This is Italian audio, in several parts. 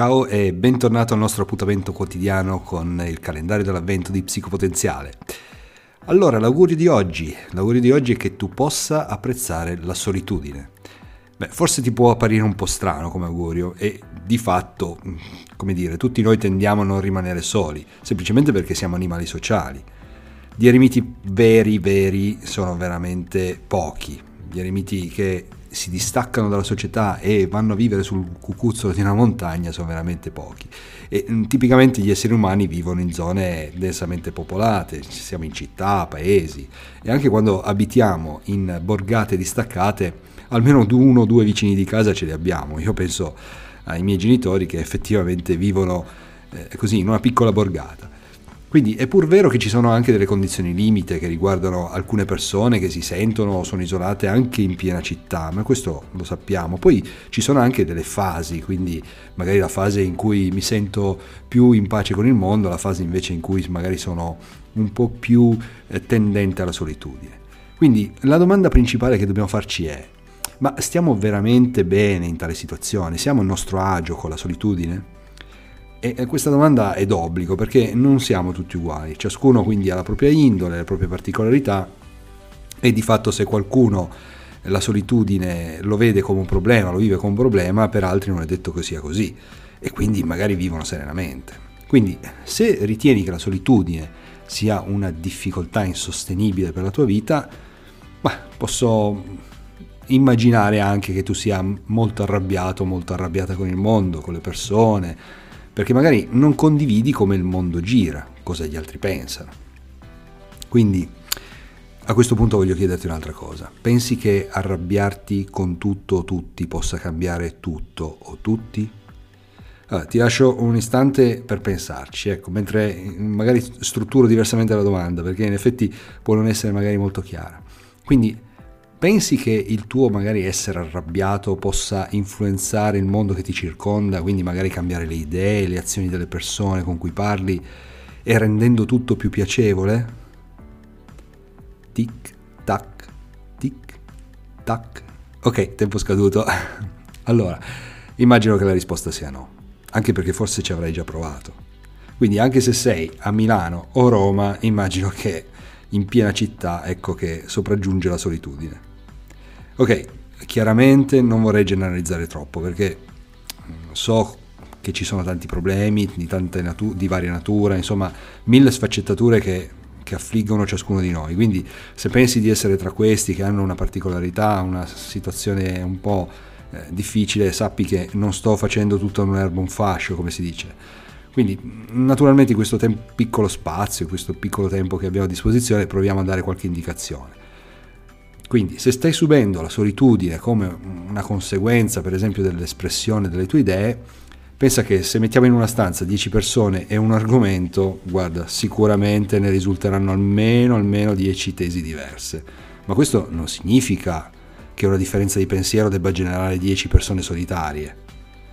Ciao e bentornato al nostro appuntamento quotidiano con il calendario dell'avvento di Psicopotenziale. Allora, l'augurio di oggi, l'augurio di oggi è che tu possa apprezzare la solitudine. Beh, forse ti può apparire un po' strano come augurio e di fatto, come dire, tutti noi tendiamo a non rimanere soli, semplicemente perché siamo animali sociali. Di eremiti veri, veri, sono veramente pochi. Gli eremiti che si distaccano dalla società e vanno a vivere sul cucuzzolo di una montagna sono veramente pochi. E mm, tipicamente gli esseri umani vivono in zone densamente popolate, siamo in città, paesi e anche quando abitiamo in borgate distaccate, almeno uno o due vicini di casa ce li abbiamo. Io penso ai miei genitori che effettivamente vivono eh, così in una piccola borgata. Quindi è pur vero che ci sono anche delle condizioni limite che riguardano alcune persone che si sentono o sono isolate anche in piena città, ma questo lo sappiamo. Poi ci sono anche delle fasi, quindi magari la fase in cui mi sento più in pace con il mondo, la fase invece in cui magari sono un po' più eh, tendente alla solitudine. Quindi la domanda principale che dobbiamo farci è, ma stiamo veramente bene in tale situazione? Siamo a nostro agio con la solitudine? E questa domanda è d'obbligo perché non siamo tutti uguali, ciascuno quindi ha la propria indole, le proprie particolarità e di fatto se qualcuno la solitudine lo vede come un problema, lo vive come un problema, per altri non è detto che sia così e quindi magari vivono serenamente. Quindi se ritieni che la solitudine sia una difficoltà insostenibile per la tua vita, bah, posso immaginare anche che tu sia molto arrabbiato, molto arrabbiata con il mondo, con le persone, perché magari non condividi come il mondo gira, cosa gli altri pensano. Quindi a questo punto voglio chiederti un'altra cosa. Pensi che arrabbiarti con tutto o tutti possa cambiare tutto o tutti? Allora, ti lascio un istante per pensarci, ecco, mentre magari strutturo diversamente la domanda, perché in effetti può non essere magari molto chiara. Quindi Pensi che il tuo magari essere arrabbiato possa influenzare il mondo che ti circonda, quindi magari cambiare le idee, le azioni delle persone con cui parli e rendendo tutto più piacevole? Tic, tac, tic, tac. Ok, tempo scaduto. allora, immagino che la risposta sia no, anche perché forse ci avrai già provato. Quindi anche se sei a Milano o Roma, immagino che in piena città ecco che sopraggiunge la solitudine. Ok, chiaramente non vorrei generalizzare troppo perché mm, so che ci sono tanti problemi di, natu- di varia natura, insomma mille sfaccettature che, che, affliggono ciascuno di noi. Quindi se pensi di essere tra questi che hanno una particolarità, una situazione un po' eh, difficile, sappi che non sto facendo tutto in un'erba un fascio, come si dice. Quindi naturalmente in questo tem- piccolo spazio, in questo piccolo tempo che abbiamo a disposizione, proviamo a dare qualche indicazione. Quindi se stai subendo la solitudine come una conseguenza per esempio dell'espressione delle tue idee, pensa che se mettiamo in una stanza 10 persone e un argomento, guarda, sicuramente ne risulteranno almeno, almeno 10 tesi diverse. Ma questo non significa che una differenza di pensiero debba generare 10 persone solitarie.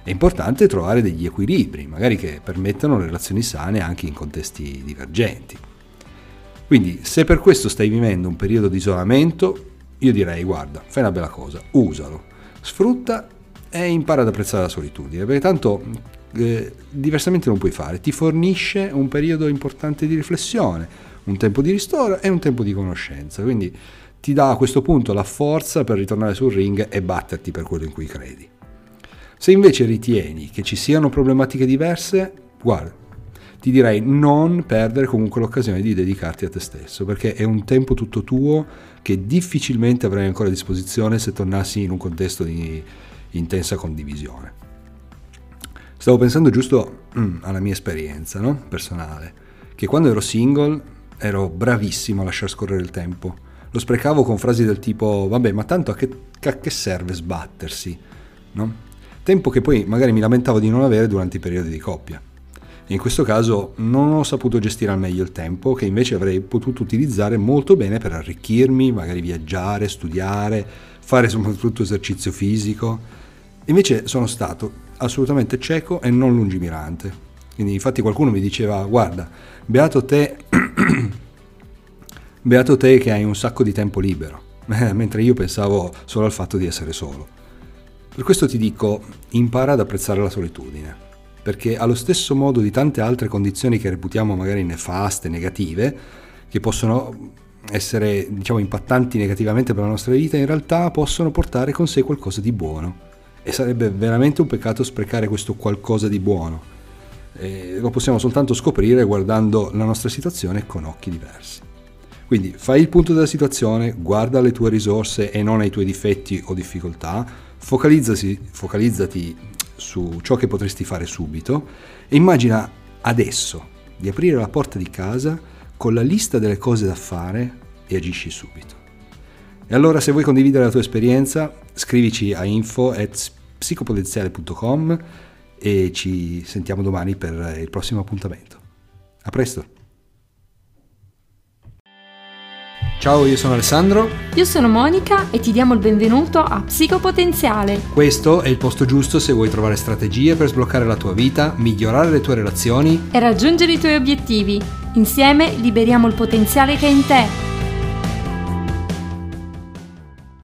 È importante trovare degli equilibri, magari che permettano relazioni sane anche in contesti divergenti. Quindi se per questo stai vivendo un periodo di isolamento, io direi guarda, fai una bella cosa, usalo, sfrutta e impara ad apprezzare la solitudine, perché tanto eh, diversamente non puoi fare, ti fornisce un periodo importante di riflessione, un tempo di ristoro e un tempo di conoscenza, quindi ti dà a questo punto la forza per ritornare sul ring e batterti per quello in cui credi. Se invece ritieni che ci siano problematiche diverse, guarda, ti direi non perdere comunque l'occasione di dedicarti a te stesso, perché è un tempo tutto tuo che difficilmente avrai ancora a disposizione se tornassi in un contesto di intensa condivisione. Stavo pensando giusto mm, alla mia esperienza no? personale, che quando ero single ero bravissimo a lasciare scorrere il tempo. Lo sprecavo con frasi del tipo, vabbè, ma tanto a che, a che serve sbattersi? No? Tempo che poi magari mi lamentavo di non avere durante i periodi di coppia. In questo caso non ho saputo gestire al meglio il tempo che invece avrei potuto utilizzare molto bene per arricchirmi, magari viaggiare, studiare, fare soprattutto esercizio fisico. Invece sono stato assolutamente cieco e non lungimirante. Quindi infatti qualcuno mi diceva guarda, beato te, beato te che hai un sacco di tempo libero, mentre io pensavo solo al fatto di essere solo. Per questo ti dico, impara ad apprezzare la solitudine perché allo stesso modo di tante altre condizioni che reputiamo magari nefaste, negative, che possono essere diciamo impattanti negativamente per la nostra vita, in realtà possono portare con sé qualcosa di buono. E sarebbe veramente un peccato sprecare questo qualcosa di buono. E lo possiamo soltanto scoprire guardando la nostra situazione con occhi diversi. Quindi fai il punto della situazione, guarda le tue risorse e non ai tuoi difetti o difficoltà, focalizzati, su ciò che potresti fare subito e immagina adesso di aprire la porta di casa con la lista delle cose da fare e agisci subito. E allora se vuoi condividere la tua esperienza, scrivici a info.psicopotenziale.com e ci sentiamo domani per il prossimo appuntamento. A presto! Ciao, io sono Alessandro. Io sono Monica e ti diamo il benvenuto a Psicopotenziale. Questo è il posto giusto se vuoi trovare strategie per sbloccare la tua vita, migliorare le tue relazioni e raggiungere i tuoi obiettivi. Insieme liberiamo il potenziale che è in te.